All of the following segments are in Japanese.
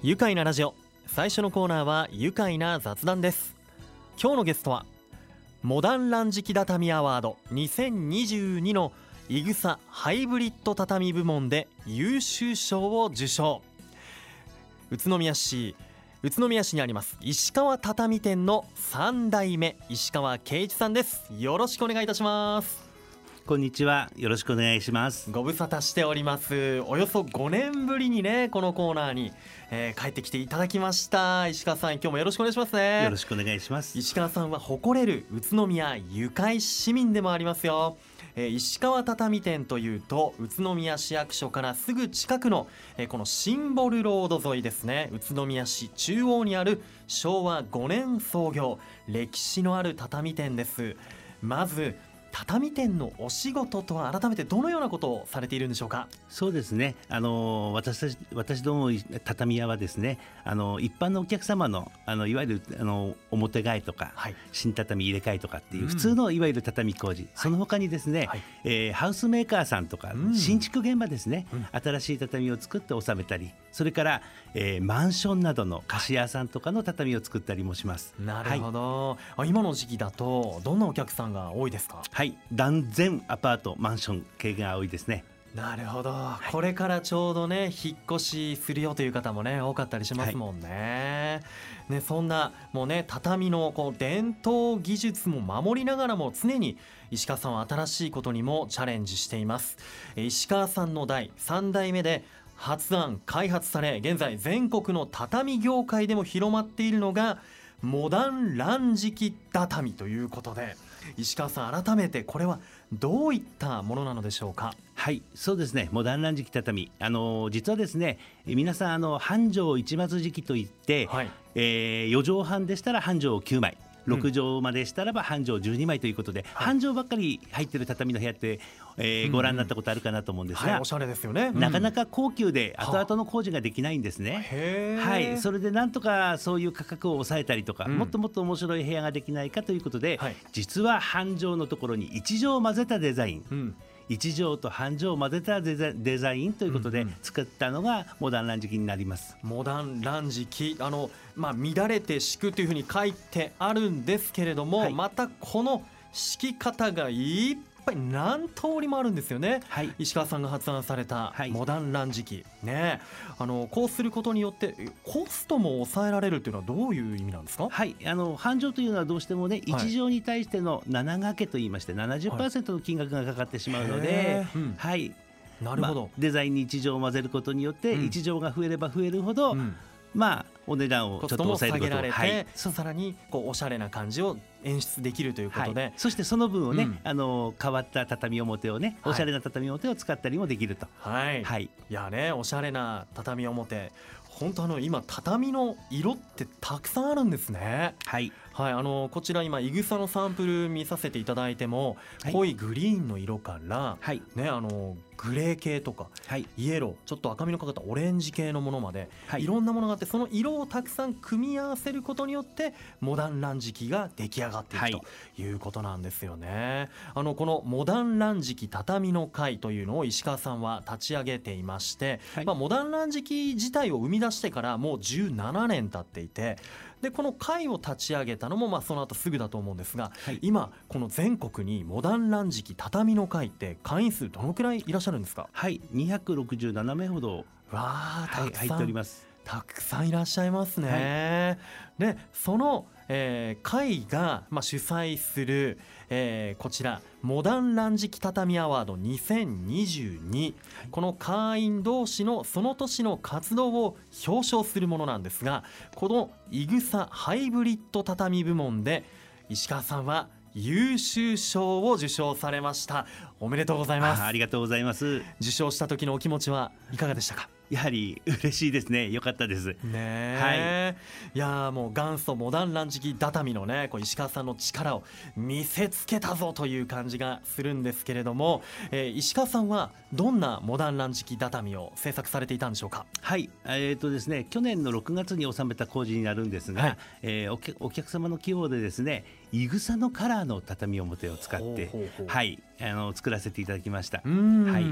愉快なラジオ。最初のコーナーは愉快な雑談です。今日のゲストはモダンランジキ畳アワード2022のいぐさハイブリッド畳部門で優秀賞を受賞。宇都宮市宇都宮市にあります石川畳店の3代目石川圭一さんです。よろしくお願いいたします。こんにちは。よろしくお願いします。ご無沙汰しております。およそ5年ぶりにねこのコーナーに、えー、帰ってきていただきました。石川さん今日もよろしくお願いしますね。よろしくお願いします。石川さんは誇れる宇都宮愉快市民でもありますよ。えー、石川畳店というと宇都宮市役所からすぐ近くの、えー、このシンボルロード沿いですね。宇都宮市中央にある昭和5年創業歴史のある畳店です。まず畳店のお仕事とは改めてどのようなことをされているんでしょうか？そうですね。あの私私ども畳屋はですねあの一般のお客様のあのいわゆるあの表替えとか、はい、新畳入れ替えとかっていう、うん、普通のいわゆる畳工事、はい、その他にですね、はい、えー、ハウスメーカーさんとか、うん、新築現場ですね、うん、新しい畳を作って納めたりそれから、えー、マンションなどの貸し屋さんとかの畳を作ったりもします。なるほど、今の時期だとどんなお客さんが多いですか？はい。断然アパートマンション系が多いですね。なるほど、はい、これからちょうどね引っ越しするよという方もね多かったりしますもんね。はい、ねそんなもうね畳のこう伝統技術も守りながらも常に石川さんは新しいことにもチャレンジしています。石川さんの代3代目で発案開発され現在全国の畳業界でも広まっているのがモダン乱敷畳ということで石川さん改めてこれはどういったものなのでしょうか？はいそうですね。モダン乱敷畳。あの実はですね皆さんあの半畳一末敷といって、はい、えー、4畳半でしたら半畳9枚6畳までしたらば半畳12枚ということで、はい、半畳ばっかり入ってる畳の部屋って、えー、ご覧になったことあるかなと思うんですが、はい、おしゃれですよね、うん、なかなか高級で後々の工事ができないんですね。はい、それでなんとかそういう価格を抑えたりとか、うん、もっともっと面白い部屋ができないかということで、はい、実は半畳のところに1畳混ぜたデザイン。うん一畳と半畳を混ぜたデザインということで作ったのがモダン乱敷になります。モダン乱敷あのまあ乱れて敷くというふうに書いてあるんですけれども、はい、またこの敷き方がいっぱい何通りもあるんですよね、はい、石川さんが発案されたモダンラン時期、ね。あのこうすることによってコストも抑えられるっていうのはどういう意味なんですか？はい。あの繁盛というのはどうしてもね1畳に対しての7掛けといいまして70%の金額がかかってしまうので、はい、うん。はい、なるほど、まあ、デザインに1畳を混ぜることによって、1畳が増えれば増えるほど、うん。まあお値段をちょっと抑えることを、はい、さらにこうおしゃれな感じを演出できるということで、はい、そしてその分をね、うん、あの変わった畳表をねおしゃれな畳表を使ったりもできると。はい、はい、いやねおしゃれな畳表。本当あの今畳の色ってたくさんあるんですね。はいはい、あのこちら今いぐさのサンプル見させていただいても、はい、濃いグリーンの色から、はい、ねあのグレー系とか、はい、イエローちょっと赤みのかかったオレンジ系のものまで、はい、いろんなものがあってその色をたくさん組み合わせることによってモダンランジキが出来上がっていくとい。うことなんですよね。あのこのモダンランジキ畳の会というのを石川さんは立ち上げていまして、まあ、モダンランジキ自体を生み出してからもう17年経っていてでこの会を立ち上げたのもまあその後すぐだと思うんですが、はい、今この全国にモダンランジキ畳の会って会員数どのくらいいらっしゃるんですか？はい267名ほどわあたくさん、入っております。たくさんいらっしゃいますね、はい、でそのえー、会が、まあ、主催する、えー、こちらモダンランジキ畳アワード2022、この会員同士のその年の活動を表彰するものなんですがこのいぐさハイブリッド畳部門で石川さんは優秀賞を受賞されました。おめでとうございます。ありがとうございます。受賞した時のお気持ちはいかがでしたか？やはり嬉しいですね。良かったです。ねはい。いやもう元祖モダンランジキ畳のねこう石川さんの力を見せつけたぞという感じがするんですけれども、えー、石川さんはどんなモダンランジキ畳を制作されていたんでしょうか？はい。えーとですね去年の6月に収めた工事になるんですが、はい、えー、お客様の希望でですねいぐさのカラーの畳表を使ってはい。あの作らせていただきました。はい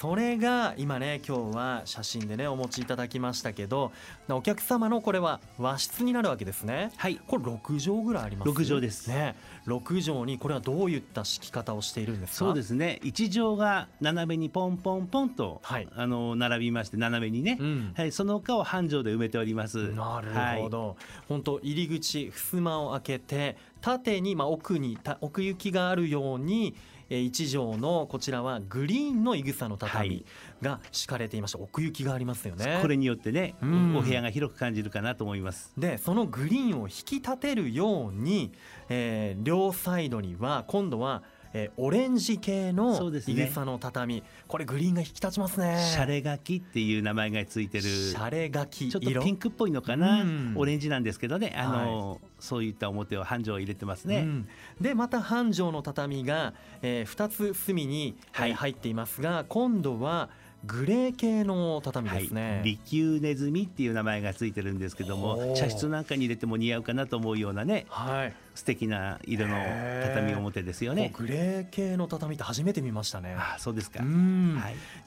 それが今ね今日は写真でねお持ちいただきましたけどお客様のこれは和室になるわけですね。はい。これ6畳ぐらいあります？6畳です。ね。6畳にこれはどういった敷き方をしているんですか？そうですね。1畳が斜めにポンポンポンと、はい、あの並びまして斜めにね、うん、はい、その他を半畳で埋めております。なるほど、はい、本当入り口襖を開けて縦に、まあ、奥に奥行きがあるように1畳のこちらはグリーンのいぐさの畳が敷かれていまして、奥行きがありますよね。これによってね、うん、お部屋が広く感じるかなと思います。でそのグリーンを引き立てるように、えー、両サイドには今度はえー、オレンジ系のいぐさの畳、ね、これグリーンが引き立ちますね。シャレガキっていう名前がついてる。シャレガキちょっとピンクっぽいのかな、うん、オレンジなんですけどね。あの、はい、そういった表を半畳入れてますね、うん、でまた半畳の畳が、えー、2つ隅に、はい、入っていますが今度はグレー系の畳ですね、はい、利休ネズミっていう名前がついてるんですけども茶室なんかに入れても似合うかなと思うようなね、はい、素敵な色の畳表ですよね。グレー系の畳って初めて見ましたね。あそうですか。は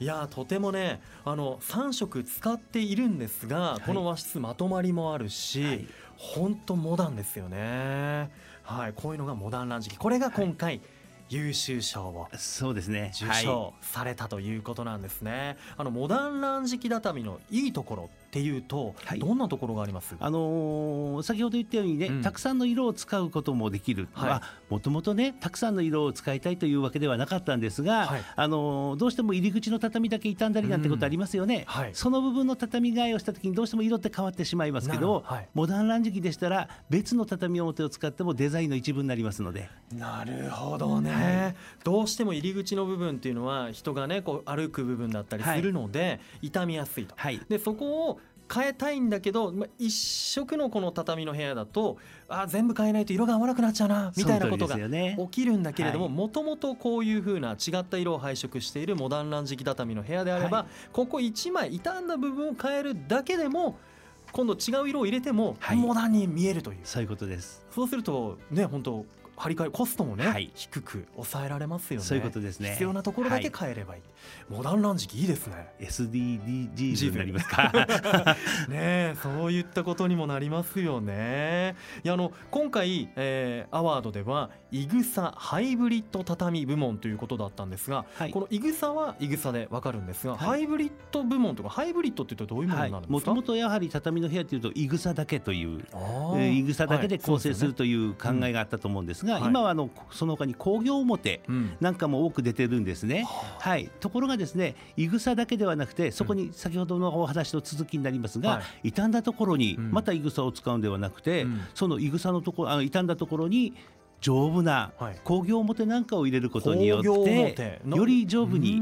い、いやとてもねあの3色使っているんですが、この和室まとまりもあるし、本、当、モダンですよね。はい。こういうのがモダンランジキこれが今回、優秀賞をそうですね。受賞されたということなんですね。はい、あのモダンラン敷き畳のいいところっていうと、はい、どんなところがあります？あのー、先ほど言ったようにね、うん、たくさんの色を使うこともできる。もともとねたくさんの色を使いたいというわけではなかったんですが、はい、あのー、どうしても入り口の畳だけ傷んだりなんてことありますよね、うんはい、その部分の畳替えをした時にどうしても色って変わってしまいますけど、モダンラン敷きでしたら別の畳表を使ってもデザインの一部になりますので。なるほどね、どうしても入り口の部分っていうのは人がねこう歩く部分だったりするので、傷みやすいと、でそこを変えたいんだけど、まあ、一色のこの畳の部屋だとあ全部変えないと色が合わなくなっちゃうなみたいなことが起きるんだけれどももともとこういうふうな違った色を配色しているモダンラン敷き畳の部屋であれば、はい、ここ1枚傷んだ部分を変えるだけでも今度違う色を入れてもモダンに見えるという、はい、そういうことです。そうするとね本当張り替えコストもね、はい、低く抑えられますよね。そういうことですね。必要なところだけ変えればいい、はい、モダンランジキいいですね。SDGs になりますか。ねそういったことにもなりますよね。いやあの今回、えー、アワードではいぐさハイブリッド畳部門ということだったんですが、はい、このいぐさはいぐさでわかるんですが、ハイブリッド部門とかハイブリッドって言うとどういうものになるんですか、もともとやはり畳の部屋というといぐさだけといういぐさだけで構成するという考えがあったと思うんですが、が、今はあのその他に工業表なんかも多く出てるんですね。はい、ところがですねいぐさだけではなくてそこに先ほどのお話の続きになりますが、傷んだところにまたいぐさを使うんではなくて、そのいぐさのところあの傷んだところに丈夫な工業表なんかを入れることによってより丈夫に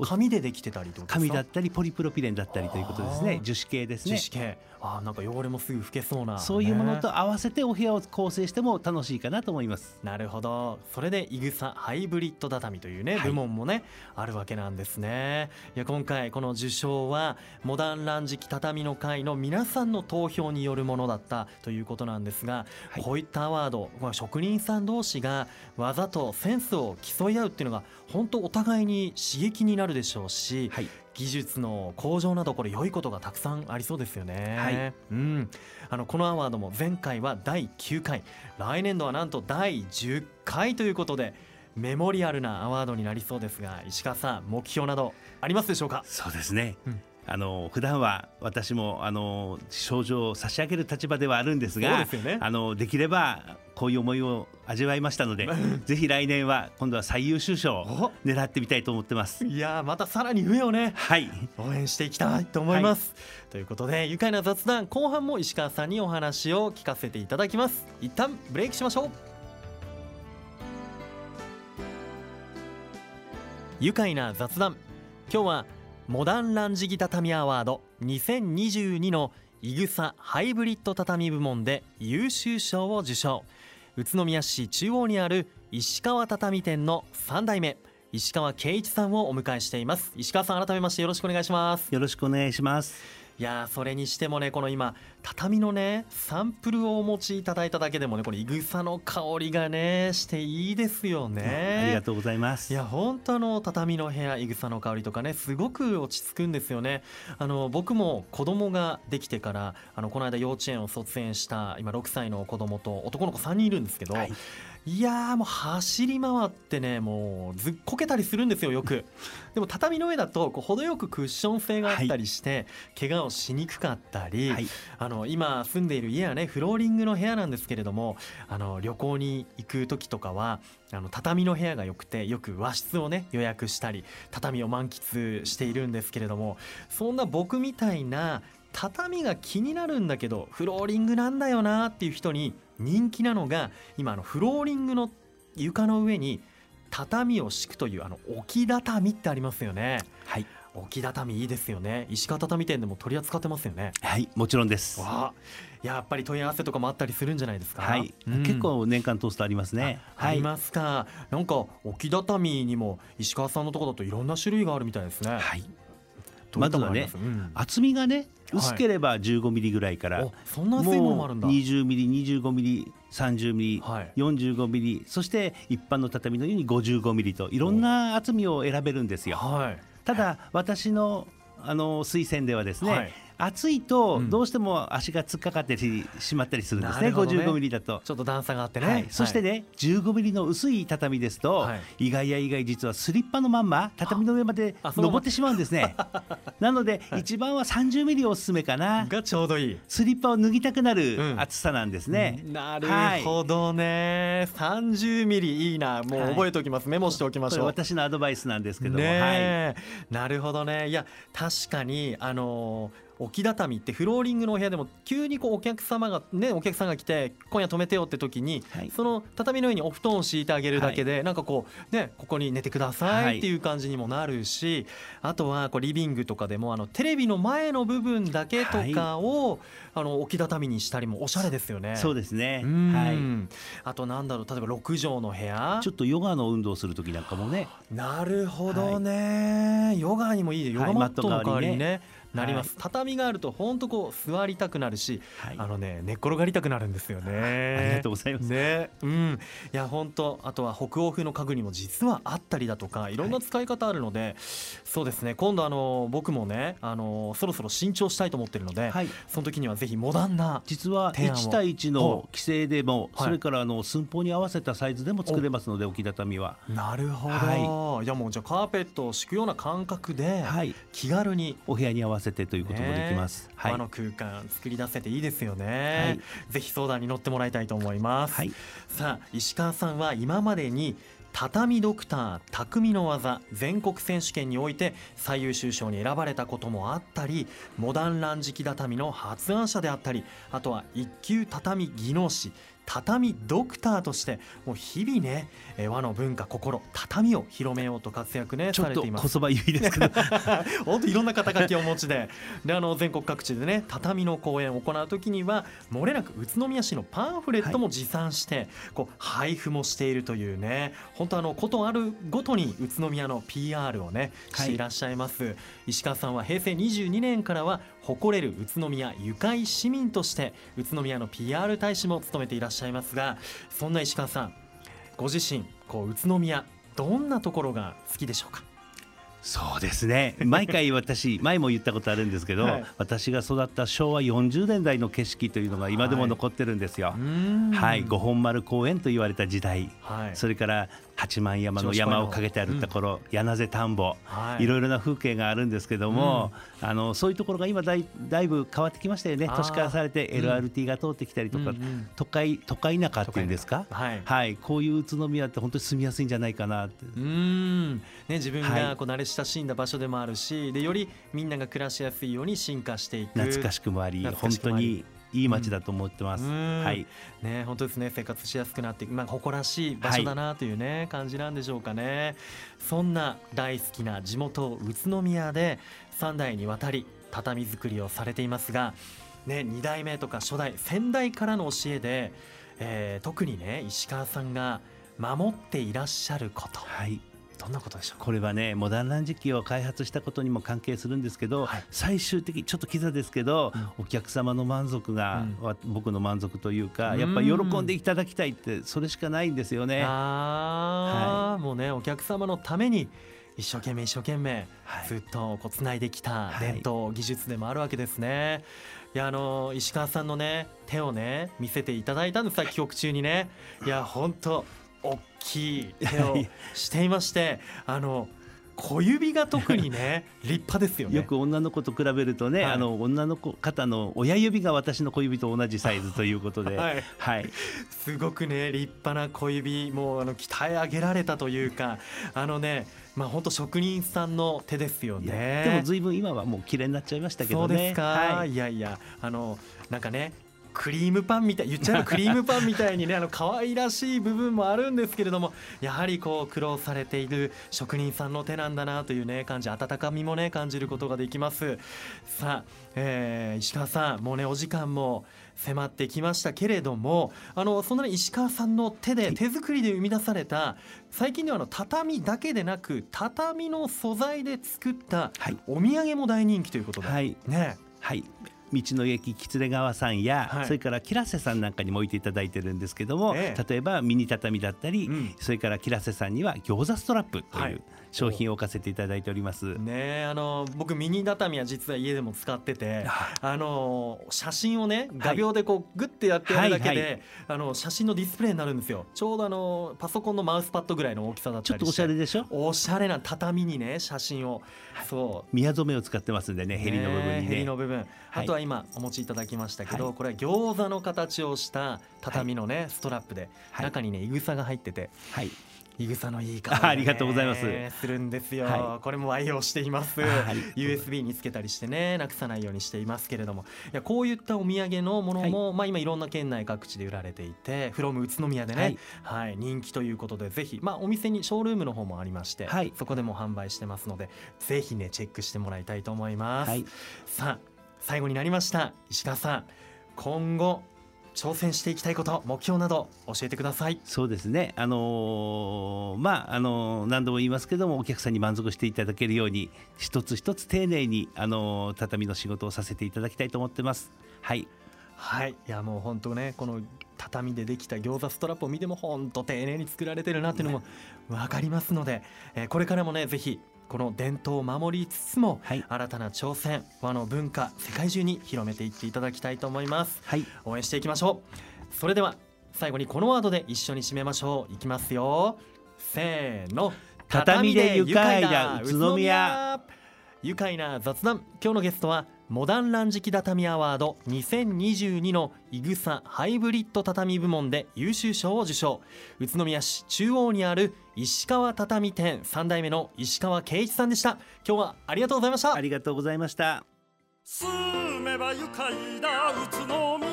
紙でできてたりとか紙だったりポリプロピレンだったりということですね。樹脂系ですね。樹脂系。あなんか汚れもすぐ拭けそうな、そういうものと合わせてお部屋を構成しても楽しいかなと思います。なるほど。それでいぐさハイブリッド畳というね、部門もねあるわけなんですね。いや今回この受賞はモダンランジキ畳の会の皆さんの投票によるものだったということなんですが、はい、こういったアワード職人さん同士が技とセンスを競い合うっていうのが本当お互いに刺激になるでしょうし、はい、技術の向上などこれ良いことがたくさんありそうですよね。はい、うん、あのこのアワードも前回は第9回。来年度はなんと第10回ということでメモリアルなアワードになりそうですが石川さん目標などありますでしょうか？そうですね、うんあの普段は私もあの症状を差し上げる立場ではあるんですがで、ね、あのできればこういう思いを味わいましたのでぜひ来年は今度は最優秀賞を狙ってみたいと思ってます。いやまたさらに上をね、はい、応援していきたいと思います、はい、ということで愉快な雑談後半も石川さんにお話を聞かせていただきます。一旦ブレイクしましょう。愉快な雑談。今日はモダンランジギ畳アワード2022のいぐさハイブリッド畳部門で優秀賞を受賞。宇都宮市中央にある石川畳店の3代目石川圭一さんをお迎えしています。石川さん改めましてよろしくお願いします。よろしくお願いします。いやそれにしてもねこの今畳のねサンプルをお持ちいただいただけでもねこのいぐさの香りがねしていいですよね。ありがとうございます。いや本当の畳の部屋いぐさの香りとかねすごく落ち着くんですよね。あの僕も子供ができてからあのこの間幼稚園を卒園した今6歳の子供と男の子3人いるんですけど、はいいやもう走り回ってねもうずっこけたりするんですよよく。でも畳の上だとこう程よくクッション性があったりして、はい、怪我をしにくかったり、はい、あの今住んでいる家はねフローリングの部屋なんですけれどもあの旅行に行く時とかはあの畳の部屋が良くてよく和室をね予約したり畳を満喫しているんですけれどもそんな僕みたいな畳が気になるんだけどフローリングなんだよなっていう人に人気なのが今あのフローリングの床の上に畳を敷くというあの置き畳ってありますよね。はい。置き畳いいですよね。石川畳店でも取り扱ってますよね。はいもちろんです。わやっぱり問い合わせとかもあったりするんじゃないですか？はい、うん、結構年間通すとありますね。ありますか。なんか置き畳にも石川さんのところだといろんな種類があるみたいですね。はいまずはね、うん、厚みがね薄ければ15ミリぐらいから、はい、そんな厚いものもあるんだ。20ミリ25ミリ30ミリ、はい、45ミリそして一般の畳のように55ミリといろんな厚みを選べるんですよ。はい、ただ私のあの推薦ではですね、はい暑いとどうしても足が突っかかってしまったりするんですね、うん、55ミリだと。ちょっと段差があってね、はい、そしてね、はい、15ミリの薄い畳ですと、はい、意外や意外実はスリッパのまんま畳の上まで登ってしまうんですね。なので一番は30ミリおすすめかな。がちょうどいい。スリッパを脱ぎたくなる厚さなんですね、うん、なるほどね、はい、30ミリいいな。もう覚えておきます、メモしておきましょう。私のアドバイスなんですけども、ね、なるほどね。いや確かにあのー置き畳ってフローリングのお部屋でも急にこうお客様がねお客さんが来て今夜泊めてよって時に、はい、その畳の上にお布団を敷いてあげるだけで、はい、なんかこうねここに寝てくださいっていう感じにもなるし、はい、あとはこうリビングとかでもあのテレビの前の部分だけとかを、あの置き畳にしたりもおしゃれですよね。そうですね。はい。あとなんだろう例えば6畳の部屋。ちょっとヨガの運動する時なんかもね。なるほどね。ヨガにもいいヨガマットの代わりにね。なります、はい、畳があると本当こう座りたくなるし、はい、あのね寝っ転がりたくなるんですよね。ありがとうございます。ね。うん。いや本当あとは北欧風の家具にも実はあったりだとかい。ろんな使い方あるので、はい、そうですね。今度あの僕もねあのそろそろ新調したいと思ってるので、その時にはぜひモダンな実は1対1の規制でも、それからあの寸法に合わせたサイズでも作れますので置き畳は。なるほど、い、やもうじゃあカーペットを敷くような感覚で、気軽に。お部屋に合わせてということもできます、はい、和の空間作り出せていいですよね、はい、ぜひ相談に乗ってもらいたいと思います、はい、さあ石川さんは今までに畳ドクター匠の技全国選手権において最優秀賞に選ばれたこともあったりモダン乱敷畳の発案者であったりあとは一級畳技能士畳ドクターとしてもう日々ね和の文化心畳を広めようと活躍ねされています。こそばゆいですけど。本当いろんな肩書きをお持ちで。であの全国各地でね畳の公演を行う時には漏れなく宇都宮市のパンフレットも持参して、はい、こう配布もしているというね。本当あのことあるごとに宇都宮の PR をねしていらっしゃいます、はい、石川さんは平成22年からは誇れる宇都宮ゆかい市民として宇都宮の PR 大使も務めていらっしゃいますがそんな石川さんご自身こう宇都宮どんなところが好きでしょうか？そうですね。毎回私 前も言ったことあるんですけど、はい、私が育った昭和40年代の景色というのが今でも残ってるんですよ。はい、はい、五本丸公園と言われた時代、はい、それから八幡山の山をかけてあるところ、うん、柳瀬田んぼ、はい、いろいろな風景があるんですけども、うん、あのそういうところが今だいだいぶ変わってきましたよね。都市化されて LRT が通ってきたりとか、うん、都会都会田舎っていうんですか、はい、はい、こういう宇都宮って本当に住みやすいんじゃないかなって。うん。ね、自分がこう慣れ親しんだ場所でもあるしでよりみんなが暮らしやすいように進化していく懐かしくもあり本当にいい街だと思ってます。はい。ね本当ですね生活しやすくなってまあ誇らしい場所だなというね、はい、感じなんでしょうかね。そんな大好きな地元宇都宮で3代にわたり畳作りをされていますが、ね2代目とか初代先代からの教えで、えー、特にね石川さんが守っていらっしゃること。はい。どんなことでしょう？これはねモダンランジ機を開発したことにも関係するんですけど、はい、最終的ちょっとキザですけど、うん、お客様の満足が、うん、僕の満足というかやっぱり喜んでいただきたいってそれしかないんですよね。あはい、もうねお客様のために一生懸命一生懸命ずっとこうつないできた伝統技術でもあるわけですね。いやあの石川さんのね手をね見せていただいたんですさ企画中にね。いや本当大きい手をしていましてあの小指が特にね 立派ですよね。よく女の子と比べるとね、はい、あの女の子方の親指が私の小指と同じサイズということで、はい、はい、すごくね立派な小指もうあの鍛え上げられたというかあのねまあ本当職人さんの手ですよね。でも随分今はもう綺麗になっちゃいましたけどね。そうですか、はい、いやいやあのなんかねクリームパンみたい言っちゃえばクリームパンみたいにねあの可愛らしい部分もあるんですけれどもやはりこう苦労されている職人さんの手なんだなというね感じ温かみもね感じることができます。さあ、えー、石川さんもうねお時間も迫ってきましたけれどもあのそんな石川さんの手で手作りで生み出された最近ではあの畳だけでなく畳の素材で作ったお土産も大人気ということで、はい、ね。はい道の駅喜連川さんや、はい、それからキラセさんなんかにも置いていただいてるんですけども、ええ、例えばミニ畳だったり、うん、それからキラセさんには餃子ストラップという、はい商品を置かせていただいております。ねあの僕ミニ畳は実は家でも使ってて、あの写真をね画鋲でこうグッてやってやるだけで、はいはい、あの写真のディスプレイになるんですよ。ちょうどあのパソコンのマウスパッドぐらいの大きさだったりちょっとおしゃれでしょ？おしゃれな畳にね写真を、そう宮染めを使ってますんでねヘリの部分にね。ヘリの部分。あとは今お持ちいただきましたけど、これは餃子の形をした畳のねストラップで、中にねいぐさが入ってて。はいいぐさのいい感じ、ありがとうございます。するんですよ、はい、これも愛用しています、はい、USB につけたりしてねなくさないようにしていますけれども。いやこういったお土産のものも、はい、まあ今いろんな県内各地で売られていてフロム宇都宮でね、はい、人気ということでぜひまあお店にショールームの方もありまして、そこでも販売してますのでぜひねチェックしてもらいたいと思います、さあ最後になりました。石川さん今後挑戦していきたいこと目標など教えてください。そうですね。あのー、まああのー、何度も言いますけどもお客さんに満足していただけるように一つ一つ丁寧にあのー、畳の仕事をさせていただきたいと思ってます。はい。はい。いやもう本当ねこの畳でできた餃子ストラップを見ても本当丁寧に作られてるなっていうのも分かりますので、えー、これからもねぜひこの伝統を守りつつも、はい、新たな挑戦和の文化世界中に広めていっていただきたいと思います、はい、応援していきましょう。それでは最後にこのワードで一緒に締めましょう。いきますよ。せーの。畳で愉快な宇都宮。愉快な雑談。今日のゲストはモダンランジキ畳アワード2022のいぐさハイブリッド畳部門で優秀賞を受賞。宇都宮市中央にある石川畳店。3代目の石川圭一さんでした。今日はありがとうございました。ありがとうございました。住めば愉快な宇都